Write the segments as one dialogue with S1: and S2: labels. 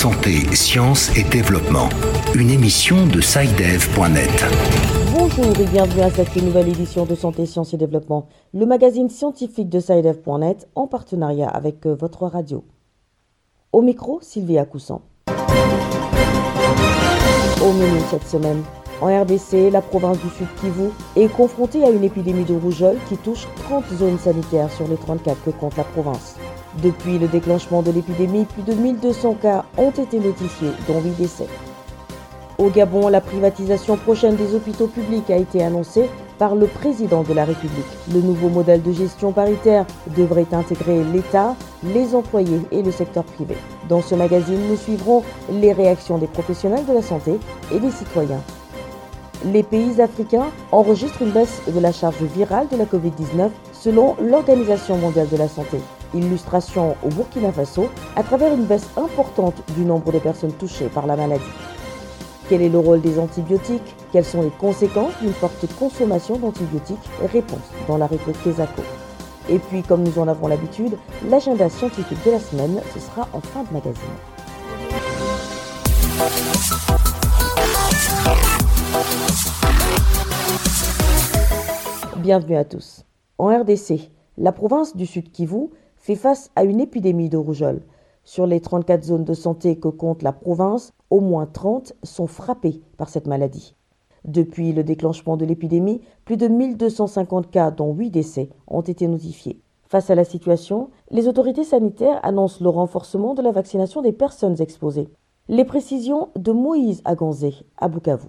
S1: Santé, sciences et développement. Une émission de SciDev.net.
S2: Bonjour et bienvenue à cette nouvelle édition de Santé, Sciences et Développement, le magazine scientifique de SciDev.net en partenariat avec euh, votre radio. Au micro, Sylvia Coussan. Au menu cette semaine, en RDC, la province du Sud Kivu est confrontée à une épidémie de rougeole qui touche 30 zones sanitaires sur les 34 que compte la province. Depuis le déclenchement de l'épidémie, plus de 1200 cas ont été notifiés, dont 8 décès. Au Gabon, la privatisation prochaine des hôpitaux publics a été annoncée par le président de la République. Le nouveau modèle de gestion paritaire devrait intégrer l'État, les employés et le secteur privé. Dans ce magazine, nous suivrons les réactions des professionnels de la santé et des citoyens. Les pays africains enregistrent une baisse de la charge virale de la Covid-19 selon l'Organisation mondiale de la santé. Illustration au Burkina Faso à travers une baisse importante du nombre de personnes touchées par la maladie. Quel est le rôle des antibiotiques? Quelles sont les conséquences d'une forte consommation d'antibiotiques? Réponse dans la réplique Kesako. Et puis, comme nous en avons l'habitude, l'agenda scientifique de la semaine, ce sera en fin de magazine. Bienvenue à tous. En RDC, la province du Sud Kivu fait face à une épidémie de rougeole. Sur les 34 zones de santé que compte la province, au moins 30 sont frappées par cette maladie. Depuis le déclenchement de l'épidémie, plus de 1250 cas, dont 8 décès, ont été notifiés. Face à la situation, les autorités sanitaires annoncent le renforcement de la vaccination des personnes exposées. Les précisions de Moïse Aganzé à Bukavu.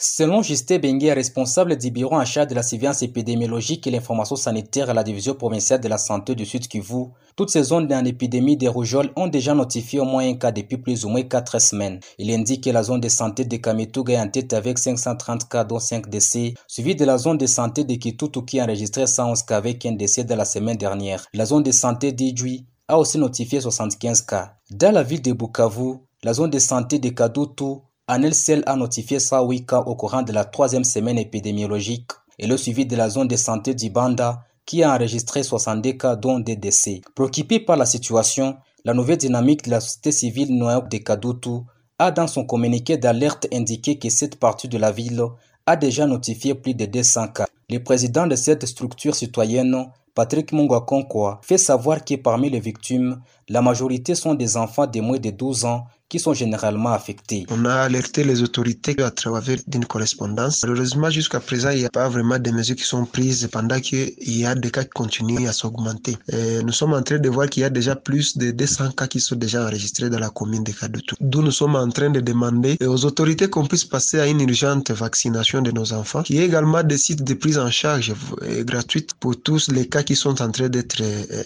S3: Selon Justin Bengue, responsable du bureau en charge de la surveillance épidémiologique et l'information sanitaire à la division provinciale de la santé du Sud Kivu, toutes ces zones en épidémie de rougeole ont déjà notifié au moins un cas depuis plus ou moins 4 semaines. Il indique que la zone de santé de Kamituga est en tête avec 530 cas dont 5 décès, suivi de la zone de santé de Kitutu qui a enregistré 111 cas avec un décès de la semaine dernière. La zone de santé d'Idjui a aussi notifié 75 cas. Dans la ville de Bukavu, la zone de santé de Kadutu Anel a notifié 108 cas au courant de la troisième semaine épidémiologique et le suivi de la zone de santé d'Ibanda qui a enregistré 62 cas dont des décès. Préoccupé par la situation, la nouvelle dynamique de la société civile noire de Kadutu a dans son communiqué d'alerte indiqué que cette partie de la ville a déjà notifié plus de 200 cas. Le président de cette structure citoyenne, Patrick Mungwakonkwa, fait savoir que parmi les victimes, la majorité sont des enfants de moins de 12 ans qui sont généralement affectés.
S4: On a alerté les autorités à travers une correspondance. Malheureusement, jusqu'à présent, il n'y a pas vraiment de mesures qui sont prises pendant qu'il y a des cas qui continuent à s'augmenter. Nous sommes en train de voir qu'il y a déjà plus de 200 cas qui sont déjà enregistrés dans la commune de Kadoutou. D'où nous sommes en train de demander aux autorités qu'on puisse passer à une urgente vaccination de nos enfants, qui est également des sites de prise en charge gratuite pour tous les cas qui sont en train d'être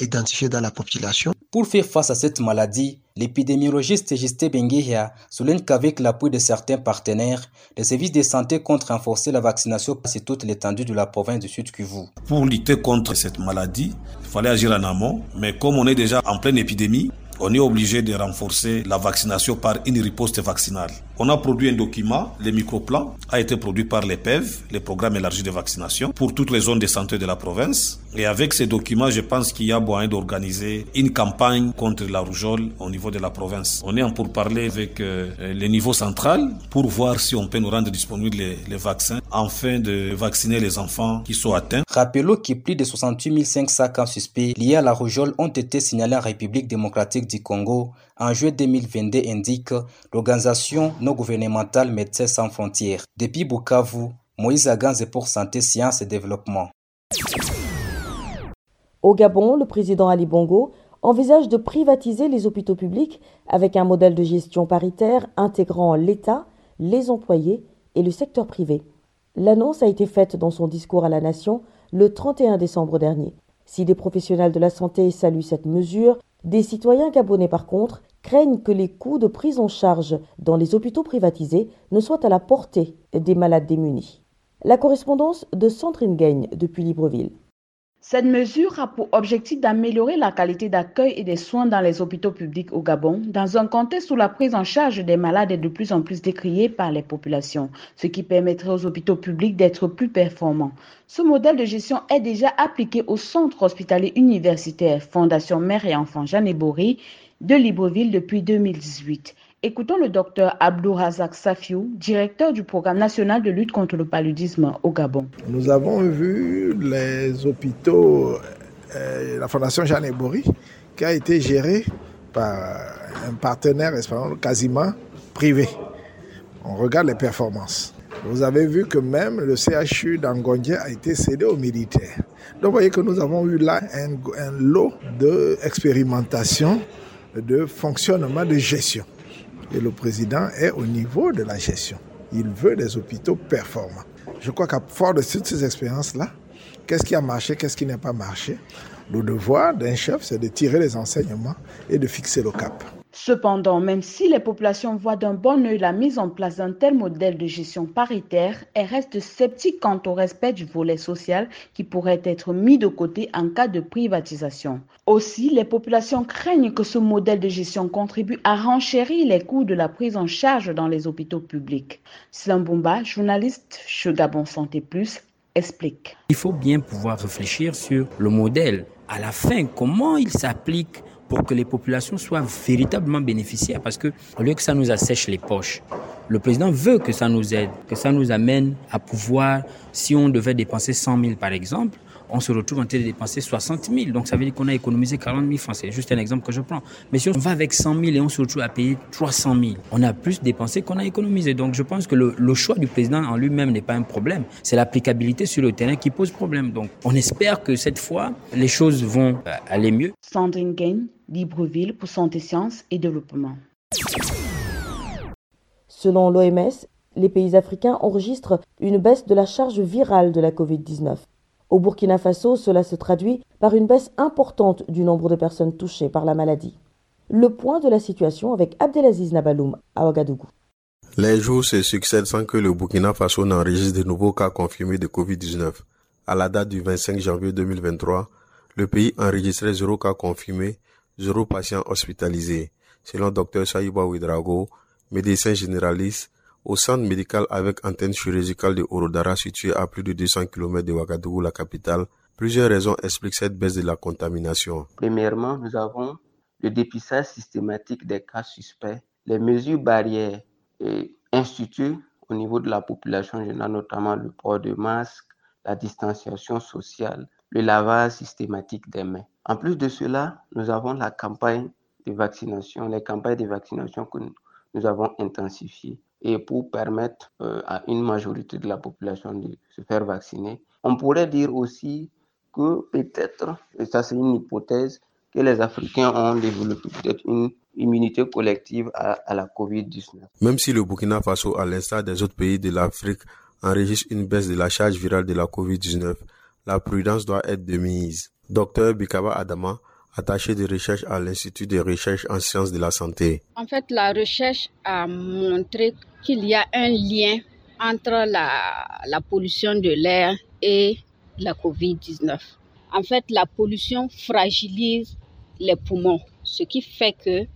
S4: identifiés dans la population.
S3: Pour faire face à cette maladie, L'épidémiologiste Justin Benguia souligne qu'avec l'appui de certains partenaires, les services de santé comptent renforcer la vaccination sur toute l'étendue de la province du Sud Kivu.
S5: Pour lutter contre cette maladie, il fallait agir en amont, mais comme on est déjà en pleine épidémie, on est obligé de renforcer la vaccination par une riposte vaccinale. On a produit un document, le microplan a été produit par l'EPEV, le programme élargi de vaccination, pour toutes les zones de santé de la province. Et avec ces documents, je pense qu'il y a moyen d'organiser une campagne contre la rougeole au niveau de la province. On est en pour parler avec euh, le niveau central pour voir si on peut nous rendre disponibles les, les vaccins afin de vacciner les enfants qui sont atteints.
S3: Rappelons que plus de 68 500 cas suspects liés à la rougeole ont été signalés en République démocratique du Congo en juillet 2022, indique l'organisation non gouvernementale Médecins sans frontières. Depuis Bukavu, Moïse Aganze pour Santé, Sciences et Développement.
S2: Au Gabon, le président Ali Bongo envisage de privatiser les hôpitaux publics avec un modèle de gestion paritaire intégrant l'État, les employés et le secteur privé. L'annonce a été faite dans son discours à la nation le 31 décembre dernier. Si des professionnels de la santé saluent cette mesure, des citoyens gabonais par contre craignent que les coûts de prise en charge dans les hôpitaux privatisés ne soient à la portée des malades démunis. La correspondance de Sandrine Gagne depuis Libreville.
S6: Cette mesure a pour objectif d'améliorer la qualité d'accueil et des soins dans les hôpitaux publics au Gabon, dans un contexte où la prise en charge des malades est de plus en plus décriée par les populations, ce qui permettrait aux hôpitaux publics d'être plus performants. Ce modèle de gestion est déjà appliqué au centre hospitalier universitaire Fondation Mère et Enfants Jeanne Bory de Libreville depuis 2018 Écoutons le docteur Razak Safiou, directeur du programme national de lutte contre le paludisme au Gabon.
S7: Nous avons vu les hôpitaux, euh, la Fondation Jeanne Bory, qui a été gérée par un partenaire quasiment privé. On regarde les performances. Vous avez vu que même le CHU d'Angondien a été cédé aux militaires. Donc vous voyez que nous avons eu là un, un lot d'expérimentation, de fonctionnement, de gestion. Et le président est au niveau de la gestion. Il veut des hôpitaux performants. Je crois qu'à fort de toutes ces expériences-là, qu'est-ce qui a marché, qu'est-ce qui n'a pas marché? Le devoir d'un chef, c'est de tirer les enseignements et de fixer le cap.
S6: Cependant, même si les populations voient d'un bon œil la mise en place d'un tel modèle de gestion paritaire, elles restent sceptiques quant au respect du volet social qui pourrait être mis de côté en cas de privatisation. Aussi, les populations craignent que ce modèle de gestion contribue à renchérir les coûts de la prise en charge dans les hôpitaux publics. Slambumba, journaliste chez Gabon Santé Plus, explique.
S8: Il faut bien pouvoir réfléchir sur le modèle. À la fin, comment il s'applique pour que les populations soient véritablement bénéficiaires. Parce que au lieu que ça nous assèche les poches, le président veut que ça nous aide, que ça nous amène à pouvoir, si on devait dépenser 100 000 par exemple, on se retrouve en train de dépenser 60 000. Donc ça veut dire qu'on a économisé 40 000 francs. C'est juste un exemple que je prends. Mais si on va avec 100 000 et on se retrouve à payer 300 000, on a plus dépensé qu'on a économisé. Donc je pense que le, le choix du président en lui-même n'est pas un problème. C'est l'applicabilité sur le terrain qui pose problème. Donc on espère que cette fois, les choses vont euh, aller mieux.
S6: Sandrine Gain, Libreville pour Santé, Sciences et Développement.
S2: Selon l'OMS, les pays africains enregistrent une baisse de la charge virale de la Covid-19. Au Burkina Faso, cela se traduit par une baisse importante du nombre de personnes touchées par la maladie. Le point de la situation avec Abdelaziz Nabaloum à Ouagadougou.
S9: Les jours se succèdent sans que le Burkina Faso n'enregistre de nouveaux cas confirmés de Covid-19. À la date du 25 janvier 2023, le pays enregistrait zéro cas confirmés, zéro patient hospitalisé, selon Dr Saïba Ouidrago, médecin généraliste au centre médical avec antenne chirurgicale de Orodara situé à plus de 200 km de Ouagadougou, la capitale, plusieurs raisons expliquent cette baisse de la contamination.
S10: Premièrement, nous avons le dépistage systématique des cas suspects, les mesures barrières et instituées au niveau de la population générale, notamment le port de masques, la distanciation sociale, le lavage systématique des mains. En plus de cela, nous avons la campagne de vaccination, les campagnes de vaccination que nous avons intensifiées et pour permettre euh, à une majorité de la population de se faire vacciner. On pourrait dire aussi que peut-être, et ça c'est une hypothèse, que les Africains ont développé peut-être une immunité collective à, la COVID-19.
S9: Même si le Burkina Faso, à l'instar des autres pays de l'Afrique, enregistre une baisse de la charge virale de la COVID-19, la prudence doit être de mise. Docteur Bikaba Adama, attaché de recherche à l'Institut de recherche en sciences de la santé.
S11: En fait, la recherche a montré qu'il y a un lien entre la, pollution de l'air et la COVID-19. En fait, la pollution fragilise les poumons, ce qui fait que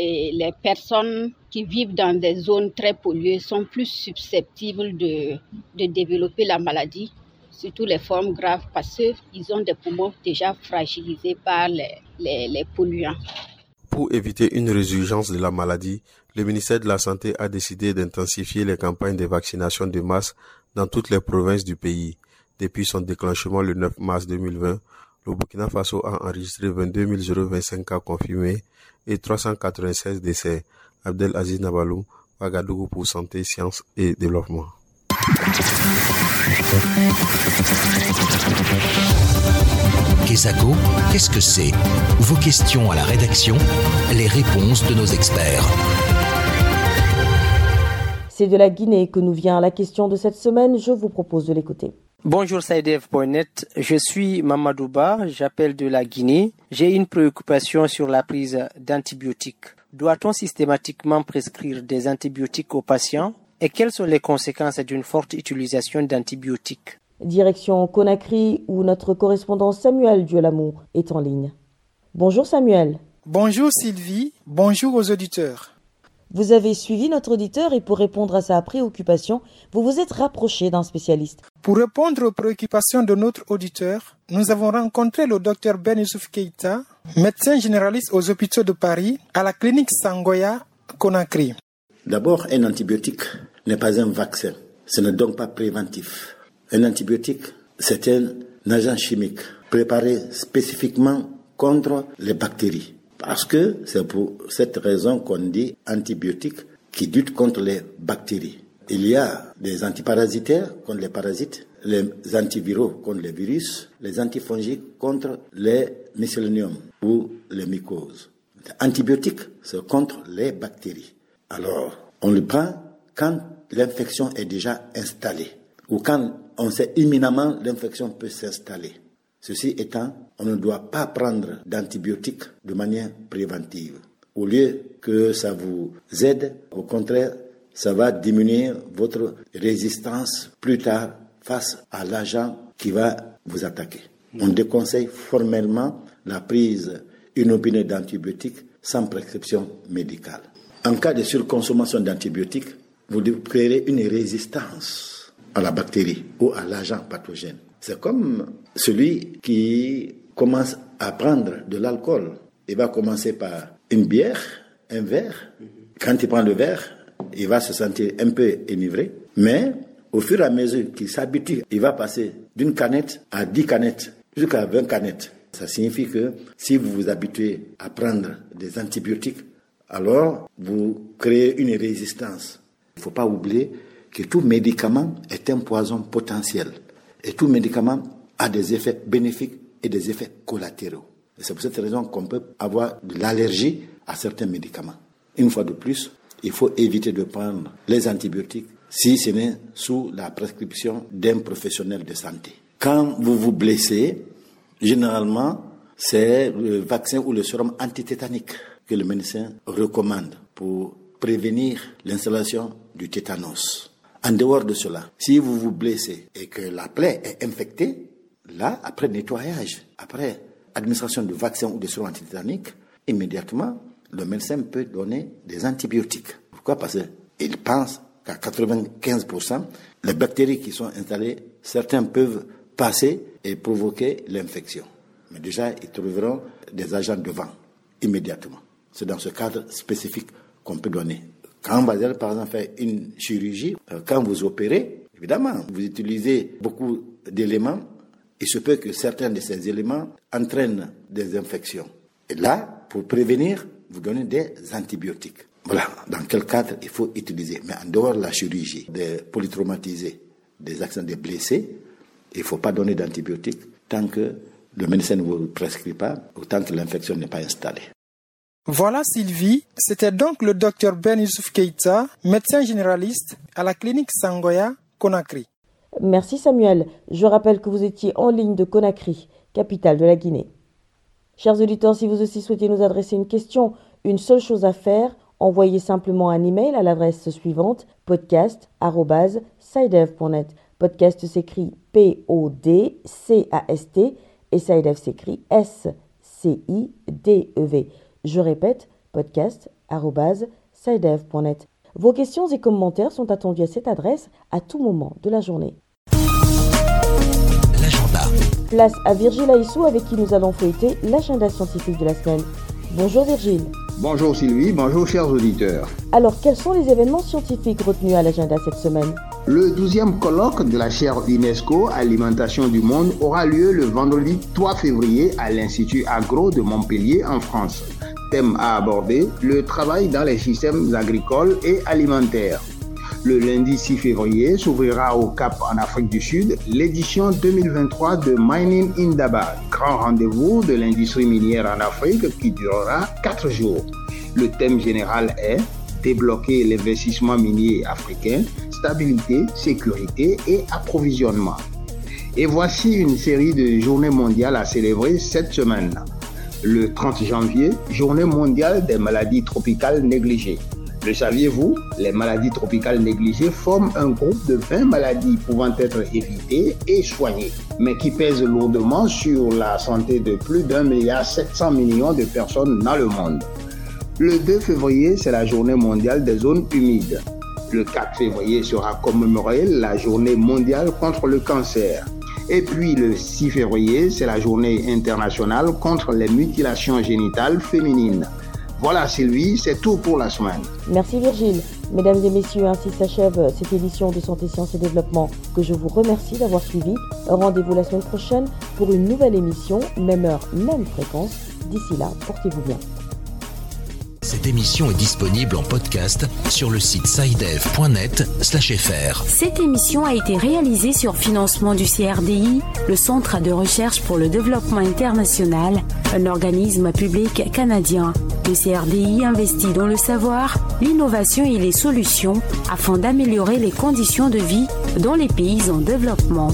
S11: et les personnes qui vivent dans des zones très polluées sont plus susceptibles de développer la maladie surtout les formes graves, parce qu'ils ont des poumons déjà fragilisés par les, polluants.
S9: Pour éviter une résurgence de la maladie, le ministère de la Santé a décidé d'intensifier les campagnes de vaccination de masse dans toutes les provinces du pays. Depuis son déclenchement le 9 mars 2020, le Burkina Faso a enregistré 22 025 cas confirmés et 396 décès. Abdel Aziz Nabalou, Ouagadougou pour Santé, Sciences et Développement.
S1: Kesako, qu'est-ce que c'est? Vos questions à la rédaction, les réponses de nos experts.
S2: C'est de la Guinée que nous vient la question de cette semaine. Je vous propose de l'écouter.
S12: Bonjour Saïdev.net, je suis Mamadouba, j'appelle de la Guinée. J'ai une préoccupation sur la prise d'antibiotiques. Doit-on systématiquement prescrire des antibiotiques aux patients? Et quelles sont les conséquences d'une forte utilisation d'antibiotiques
S2: Direction Conakry où notre correspondant Samuel Diolamour est en ligne. Bonjour Samuel.
S13: Bonjour Sylvie, bonjour aux auditeurs.
S2: Vous avez suivi notre auditeur et pour répondre à sa préoccupation, vous vous êtes rapproché d'un spécialiste.
S13: Pour répondre aux préoccupations de notre auditeur, nous avons rencontré le docteur Ben Youssouf Keita, médecin généraliste aux hôpitaux de Paris, à la clinique Sangoya Conakry.
S14: D'abord, un antibiotique n'est pas un vaccin. Ce n'est donc pas préventif. Un antibiotique, c'est un agent chimique préparé spécifiquement contre les bactéries. Parce que c'est pour cette raison qu'on dit antibiotique qui lutte contre les bactéries. Il y a des antiparasitaires contre les parasites, les antiviraux contre les virus, les antifongiques contre les mycélium ou les mycoses. Antibiotique, c'est contre les bactéries. Alors, on le prend quand l'infection est déjà installée ou quand on sait imminemment l'infection peut s'installer. Ceci étant, on ne doit pas prendre d'antibiotiques de manière préventive. Au lieu que ça vous aide, au contraire, ça va diminuer votre résistance plus tard face à l'agent qui va vous attaquer. On déconseille formellement la prise inopinée d'antibiotiques sans prescription médicale. En cas de surconsommation d'antibiotiques, vous créerez une résistance à la bactérie ou à l'agent pathogène. C'est comme celui qui commence à prendre de l'alcool. Il va commencer par une bière, un verre. Quand il prend le verre, il va se sentir un peu enivré. Mais au fur et à mesure qu'il s'habitue, il va passer d'une canette à dix canettes, jusqu'à 20 canettes. Ça signifie que si vous vous habituez à prendre des antibiotiques, alors vous créez une résistance. Il ne faut pas oublier que tout médicament est un poison potentiel. Et tout médicament a des effets bénéfiques et des effets collatéraux. c'est pour cette raison qu'on peut avoir de l'allergie à certains médicaments. Une fois de plus, il faut éviter de prendre les antibiotiques si ce n'est sous la prescription d'un professionnel de santé. Quand vous vous blessez, généralement, c'est le vaccin ou le sérum antitétanique que le médecin recommande pour prévenir l'installation du tétanos. En dehors de cela, si vous vous blessez et que la plaie est infectée, là, après nettoyage, après administration de vaccin ou de sérum antitétanique, immédiatement, le médecin peut donner des antibiotiques. Pourquoi? Parce qu'il pense qu'à 95%, les bactéries qui sont installées, certains peuvent passer et provoquer l'infection. Mais déjà, ils trouveront des agents de vent immédiatement. C'est dans ce cadre spécifique qu'on peut donner. Quand vous allez, par exemple, faire une chirurgie, euh, quand vous opérez, évidemment, vous utilisez beaucoup d'éléments. Il se peut que certains de ces éléments entraînent des infections. Et là, pour prévenir, vous donnez des antibiotiques. Voilà dans quel cadre il faut utiliser. Mais en dehors de la chirurgie, des polytraumatisés, des accidents, des blessés, il ne faut pas donner d'antibiotiques tant que le médecin ne vous prescrit pas ou tant que l'infection n'est pas installée.
S13: Voilà Sylvie, c'était donc le docteur Ben Youssouf Keita, médecin généraliste à la clinique Sangoya, Conakry.
S2: Merci Samuel. Je rappelle que vous étiez en ligne de Conakry, capitale de la Guinée. Chers auditeurs, si vous aussi souhaitez nous adresser une question, une seule chose à faire, envoyez simplement un email à l'adresse suivante podcast@sidev.net. Podcast s'écrit P-O-D-C-A-S-T et SIDEV s'écrit S-C-I-D-E-V. Je répète, podcast.sidev.net. Vos questions et commentaires sont attendus à cette adresse à tout moment de la journée.
S1: L'agenda.
S2: Place à Virgile Aissou avec qui nous allons feuilleter l'agenda scientifique de la semaine. Bonjour Virgile.
S15: Bonjour Sylvie, bonjour chers auditeurs.
S2: Alors, quels sont les événements scientifiques retenus à l'agenda cette semaine?
S15: Le 12e colloque de la chaire UNESCO Alimentation du Monde aura lieu le vendredi 3 février à l'Institut Agro de Montpellier en France. Thème à aborder, le travail dans les systèmes agricoles et alimentaires. Le lundi 6 février s'ouvrira au Cap en Afrique du Sud l'édition 2023 de Mining in Daba, grand rendez-vous de l'industrie minière en Afrique qui durera 4 jours. Le thème général est débloquer l'investissement minier africain, stabilité, sécurité et approvisionnement. Et voici une série de journées mondiales à célébrer cette semaine. Le 30 janvier, journée mondiale des maladies tropicales négligées. Le saviez-vous? Les maladies tropicales négligées forment un groupe de 20 maladies pouvant être évitées et soignées, mais qui pèsent lourdement sur la santé de plus d'un milliard 700 millions de personnes dans le monde. Le 2 février, c'est la journée mondiale des zones humides. Le 4 février sera commémorée la journée mondiale contre le cancer. Et puis le 6 février, c'est la journée internationale contre les mutilations génitales féminines. Voilà Sylvie, c'est tout pour la semaine.
S2: Merci Virgile. Mesdames et messieurs, ainsi s'achève cette édition de Santé, Sciences et Développement que je vous remercie d'avoir suivi. Rendez-vous la semaine prochaine pour une nouvelle émission, même heure, même fréquence. D'ici là, portez-vous bien.
S1: Cette émission est disponible en podcast sur le site sidev.net/fr.
S16: Cette émission a été réalisée sur financement du CRDI, le Centre de recherche pour le développement international, un organisme public canadien. Le CRDI investit dans le savoir, l'innovation et les solutions afin d'améliorer les conditions de vie dans les pays en développement.